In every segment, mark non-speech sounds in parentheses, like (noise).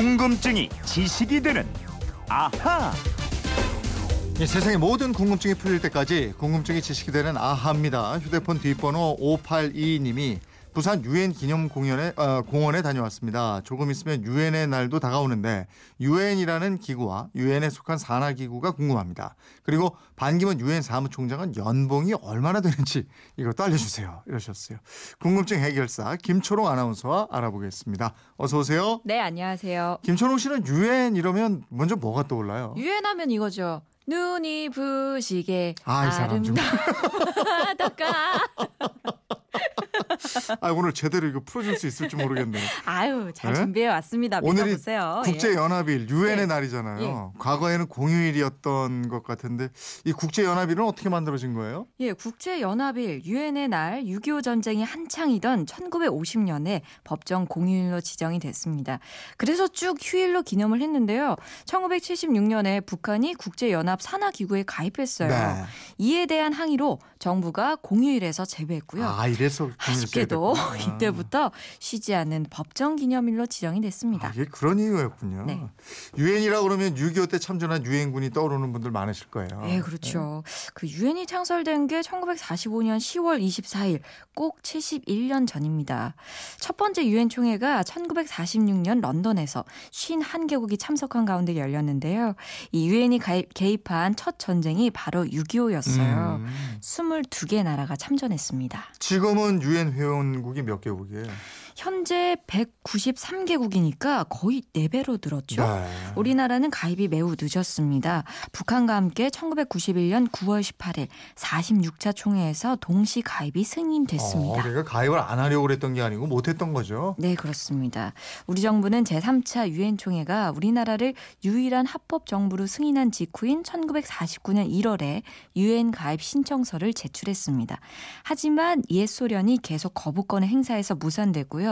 궁금증이 지식이 되는 아하. 이 세상의 모든 궁금증이 풀릴 때까지 궁금증이 지식이 되는 아하입니다. 휴대폰 뒷번호 5822님이 부산 유엔 기념 공연에 어, 공원에 다녀왔습니다. 조금 있으면 유엔의 날도 다가오는데 유엔이라는 기구와 유엔에 속한 산하 기구가 궁금합니다. 그리고 반기문 유엔 사무총장은 연봉이 얼마나 되는지 이것도 알려주세요. 이러셨어요. 궁금증 해결사 김초롱 아나운서와 알아보겠습니다. 어서 오세요. 네, 안녕하세요. 김초롱 씨는 유엔 이러면 먼저 뭐가 떠올라요? 유엔하면 이거죠. 눈이 부시게 아, 이 사람 좀. 아름다워가 (laughs) 아, 오늘 제대로 이거 풀어줄 수 있을지 모르겠네요. 아유, 잘 네? 준비해 왔습니다. 오늘이 믿어보세요. 국제 연합일 유엔의 예. 날이잖아요. 과거에는 공휴일이었던 것 같은데 이 국제 연합일은 어떻게 만들어진 거예요? 예. 예, 국제 연합일 유엔의 날 6.25 전쟁이 한창이던 1950년에 법정 공휴일로 지정이 됐습니다. 그래서 쭉 휴일로 기념을 했는데요. 1976년에 북한이 국제 연합 산하 기구에 가입했어요. 네. 이에 대한 항의로 정부가 공휴일에서 제외했고요. 아, 이래서 아쉽게도. (laughs) 이때부터 쉬지 않는 법정 기념일로 지정이 아, 됐습니다. 이게 그런 이유였군요. 네. 유엔이라 그러면 6.25 때 참전한 유엔군이 떠오르는 분들 많으실 거예요. 네, 그렇죠. 그 유엔이 창설된 게 1945년 10월 24일, 꼭 71년 전입니다. 첫 번째 유엔 총회가 1946년 런던에서 51개국이 참석한 가운데 열렸는데요. 이 유엔이 개입한 첫 전쟁이 바로 6.25였어요. 음. 22개 나라가 참전했습니다. 지금은 유엔 회원국이 몇 개국이에요? 현재 193개국이니까 거의 4배로 늘었죠. 네. 우리나라는 가입이 매우 늦었습니다. 북한과 함께 1991년 9월 18일 46차 총회에서 동시 가입이 승인됐습니다. 어, 그러니까 가입을 안 하려고 그랬던 게 아니고 못했던 거죠. 네, 그렇습니다. 우리 정부는 제3차 유엔 총회가 우리나라를 유일한 합법 정부로 승인한 직후인 1949년 1월에 유엔 가입 신청서를 제출했습니다. 하지만 옛 소련이 계속 거부권을 행사해서 무산됐고요.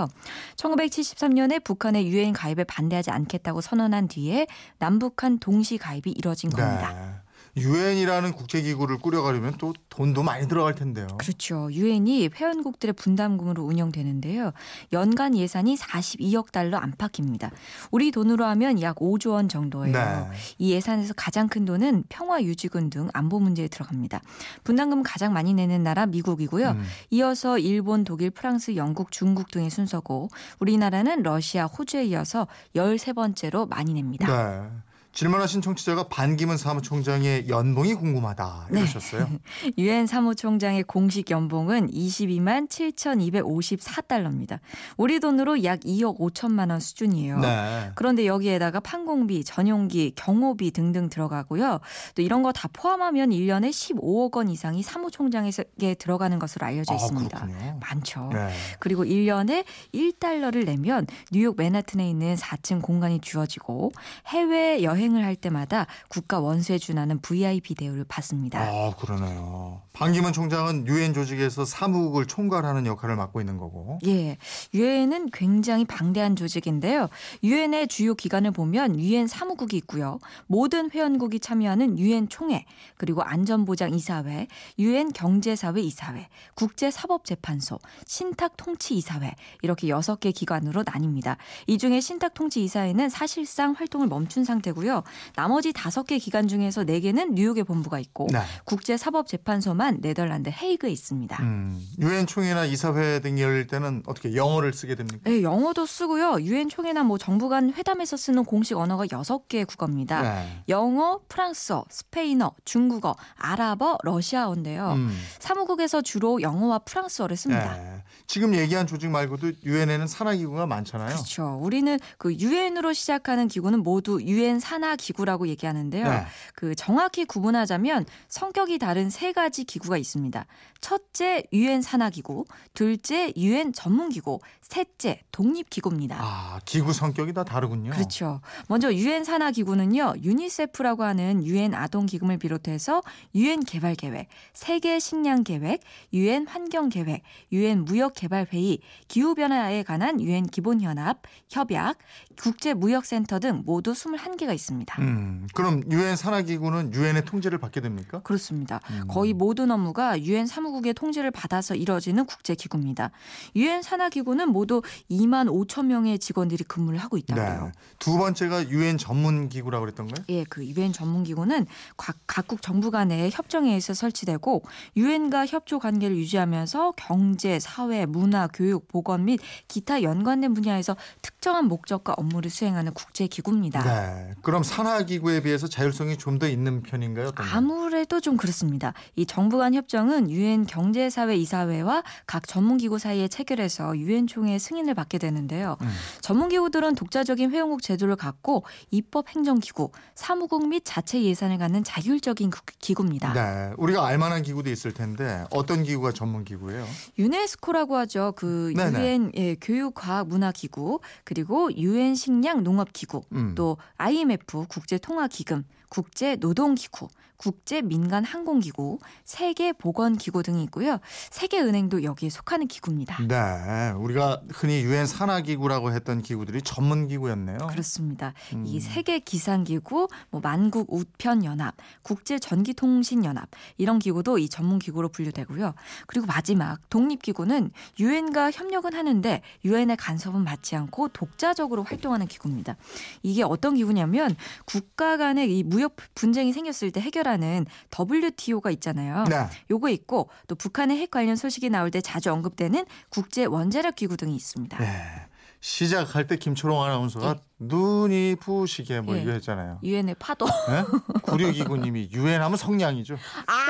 1973년에 북한의 유엔 가입에 반대하지 않겠다고 선언한 뒤에 남북한 동시 가입이 이뤄진 겁니다. 네. 유엔이라는 국제기구를 꾸려가려면 또 돈도 많이 들어갈 텐데요. 그렇죠. 유엔이 회원국들의 분담금으로 운영되는데요. 연간 예산이 42억 달러 안팎입니다. 우리 돈으로 하면 약 5조 원 정도예요. 네. 이 예산에서 가장 큰 돈은 평화 유지군 등 안보 문제에 들어갑니다. 분담금 가장 많이 내는 나라 미국이고요. 음. 이어서 일본, 독일, 프랑스, 영국, 중국 등의 순서고 우리나라는 러시아, 호주에 이어서 13번째로 많이 냅니다. 네. 질문하신 청취자가 반기문 사무총장의 연봉이 궁금하다 네. 이러셨어요. (laughs) 유엔 사무총장의 공식 연봉은 22만 7,254달러입니다. 우리 돈으로 약 2억 5천만 원 수준이에요. 네. 그런데 여기에다가 판공비, 전용기, 경호비 등등 들어가고요. 또 이런 거 다 포함하면 1년에 15억 원 이상이 사무총장에게 들어가는 것으로 알려져 아, 있습니다. 그렇군요. 많죠. 네. 그리고 1년에 1달러를 내면 뉴욕 맨하튼에 있는 4층 공간이 주어지고 해외 여행 을 할 때마다 국가 원수에 준하는 VIP 대우를 받습니다. 아, 그러네요. 반기문 총장은 유엔 조직에서 사무국을 총괄하는 역할을 맡고 있는 거고. 예, 유엔은 굉장히 방대한 조직인데요. 유엔의 주요 기관을 보면 유엔 사무국이 있고요. 모든 회원국이 참여하는 유엔 총회, 그리고 안전보장 이사회, 유엔 경제사회 이사회, 국제사법재판소, 신탁통치 이사회 이렇게 여섯 개 기관으로 나뉩니다. 이 중에 신탁통치 이사회는 사실상 활동을 멈춘 상태 고요. 나머지 다섯 개 기관 중에서 네 개는 뉴욕에 본부가 있고 네. 국제사법재판소만 네덜란드 헤이그에 있습니다. 음, 유엔 총회나 이사회 등이 열릴 때는 어떻게 영어를 쓰게 됩니까? 네, 영어도 쓰고요. 유엔 총회나 뭐 정부 간 회담에서 쓰는 공식 언어가 여섯 개 국어입니다. 네. 영어, 프랑스어, 스페인어, 중국어, 아랍어, 러시아어인데요. 음, 사무국에서 주로 영어와 프랑스어를 씁니다. 네. 지금 얘기한 조직 말고도 유엔에는 산하 기구가 많잖아요. 그렇죠. 우리는 그 유엔으로 시작하는 기구는 모두 유엔 산하 기구라고 얘기하는데요. 네. 그 정확히 구분하자면 성격이 다른 세 가지 기구가 있습니다. 첫째 유엔 산하 기구, 둘째 유엔 전문 기구, 셋째 독립 기구입니다. 아, 기구 성격이 다 다르군요. 그렇죠. 먼저 유엔 산하 기구는요. 유니세프라고 하는 유엔 아동 기금을 비롯해서 유엔 개발 계획, 세계 식량 계획, 유엔 환경 계획, 유엔 무역 무역개발 회의, 기후 변화에 관한 유엔 기본현합, 협약, 국제 무역 센터 등 모두 21개가 있습니다. 음, 그럼 유엔 산하 기구는 유엔의 통제를 받게 됩니까? 그렇습니다. 음. 거의 모든 업무가 유엔 사무국의 통제를 받아서 이뤄지는 국제 기구입니다. 유엔 산하 기구는 모두 2만 5천 명의 직원들이 근무를 하고 있다고 해요. 네. 두 번째가 유엔 전문 기구라고 그랬던가요? 예, 그 유엔 전문 기구는 각, 각국 정부 간의 협정에 의해서 설치되고 유엔과 협조 관계를 유지하면서 경제, 사회, 문화, 교육, 보건 및 기타 연관된 분야에서 특정한 목적과 업무를 수행하는 국제 기구입니다. 네. 그럼 산하 기구에 비해서 자율성이 좀 더 있는 편인가요? 아무래도 좀 그렇습니다. 이 정부 간 협정은 유엔 경제사회 이사회와 각 전문 기구 사이에 체결해서 유엔 총회 의 승인을 받게 되는데요. 음. 전문기구들은 독자적인 회원국 제도를 갖고 입법 행정기구, 사무국 및 자체 예산을 갖는 자율적인 구- 기구입니다. 네. 우리가 알만한 기구도 있을 텐데 어떤 기구가 전문기구예요? 유네스코라고 하죠. 그. 유엔 예, 교육과학문화기구 그리고 유엔 식량농업기구 음. 또 IMF 국제통화기금 국제 노동기구 국제 민간 항공기구 세계 보건기구 등이 있고요. 세계은행도 여기에 속하는 기구입니다. 네. 우리가 흔히 유엔 산하기구라고 했던 기구들이 전문 기구였네요. 그렇습니다. 음. 이 세계 기상기구, 뭐 만국 우편 연합, 국제 전기통신 연합 이런 기구도 이 전문 기구로 분류되고요. 그리고 마지막 독립 기구는 유엔과 협력은 하는데 유엔의 간섭은 받지 않고 독자적으로 활동하는 기구입니다. 이게 어떤 기구냐면 국가 간의 이 무역 분쟁이 생겼을 때 해결하는 WTO가 있잖아요. 네. 요거 있고 또 북한의 핵 관련 소식이 나올 때 자주 언급되는 국제 원자력 기구 등이 있습니다. 네. 시작할 때 김초롱 아나운서가 눈이 부시게 뭐 예. 이거 했잖아요. 유엔의 파도. 네? 구류기구님이 유엔 하면 성냥이죠. 아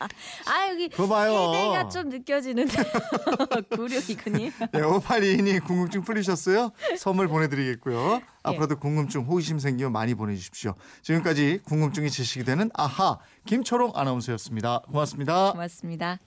(laughs) 여기 그거 봐요. 세대가 좀 느껴지는데 (laughs) 구룡이군요. 네, 5822님 궁금증 풀리셨어요? 선물 보내드리겠고요. 앞으로도 궁금증, 호기심 생기면 많이 보내주십시오. 지금까지 궁금증이 지식이 되는 아하 김초롱 아나운서였습니다. 고맙습니다. 고맙습니다.